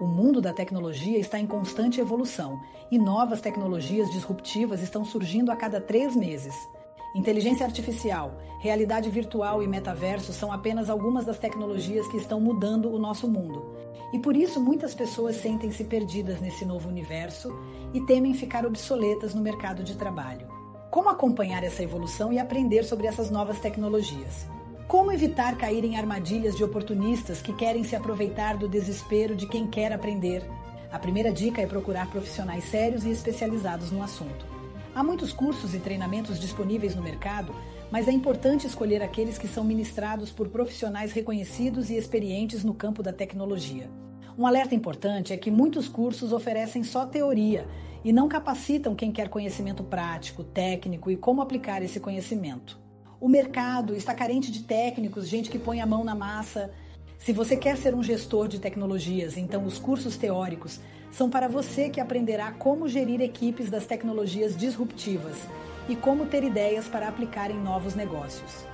O mundo da tecnologia está em constante evolução e novas tecnologias disruptivas estão surgindo a cada três meses. Inteligência artificial, realidade virtual e metaverso são apenas algumas das tecnologias que estão mudando o nosso mundo. E por isso muitas pessoas sentem-se perdidas nesse novo universo e temem ficar obsoletas no mercado de trabalho. Como acompanhar essa evolução e aprender sobre essas novas tecnologias? Como evitar cair em armadilhas de oportunistas que querem se aproveitar do desespero de quem quer aprender? A primeira dica é procurar profissionais sérios e especializados no assunto. Há muitos cursos e treinamentos disponíveis no mercado, mas é importante escolher aqueles que são ministrados por profissionais reconhecidos e experientes no campo da tecnologia. Um alerta importante é que muitos cursos oferecem só teoria e não capacitam quem quer conhecimento prático, técnico e como aplicar esse conhecimento. O mercado está carente de técnicos, gente que põe a mão na massa. Se você quer ser um gestor de tecnologias, então os cursos teóricos são para você que aprenderá como gerir equipes das tecnologias disruptivas e como ter ideias para aplicar em novos negócios.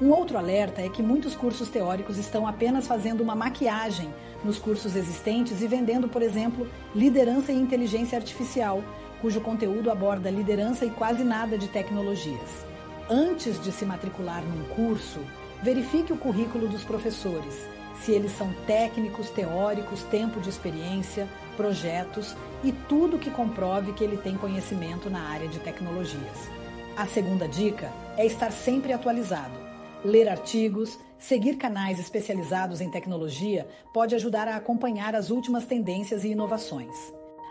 Um outro alerta é que muitos cursos teóricos estão apenas fazendo uma maquiagem nos cursos existentes e vendendo, por exemplo, liderança e inteligência artificial, cujo conteúdo aborda liderança e quase nada de tecnologias. Antes de se matricular num curso, verifique o currículo dos professores, se eles são técnicos, teóricos, tempo de experiência, projetos e tudo que comprove que ele tem conhecimento na área de tecnologias. A segunda dica é estar sempre atualizado. Ler artigos, seguir canais especializados em tecnologia pode ajudar a acompanhar as últimas tendências e inovações.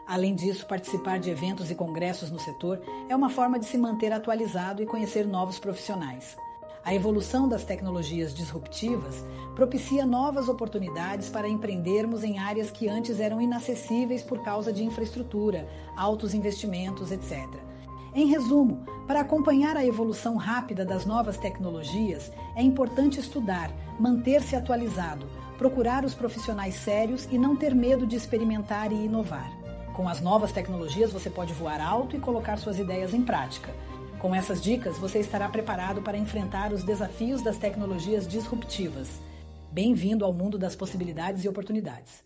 Além disso, participar de eventos e congressos no setor é uma forma de se manter atualizado e conhecer novos profissionais. A evolução das tecnologias disruptivas propicia novas oportunidades para empreendermos em áreas que antes eram inacessíveis por causa de infraestrutura, altos investimentos, etc. Em resumo, para acompanhar a evolução rápida das novas tecnologias, é importante estudar, manter-se atualizado, procurar os profissionais sérios e não ter medo de experimentar e inovar. Com as novas tecnologias, você pode voar alto e colocar suas ideias em prática. Com essas dicas, você estará preparado para enfrentar os desafios das tecnologias disruptivas. Bem-vindo ao mundo das possibilidades e oportunidades.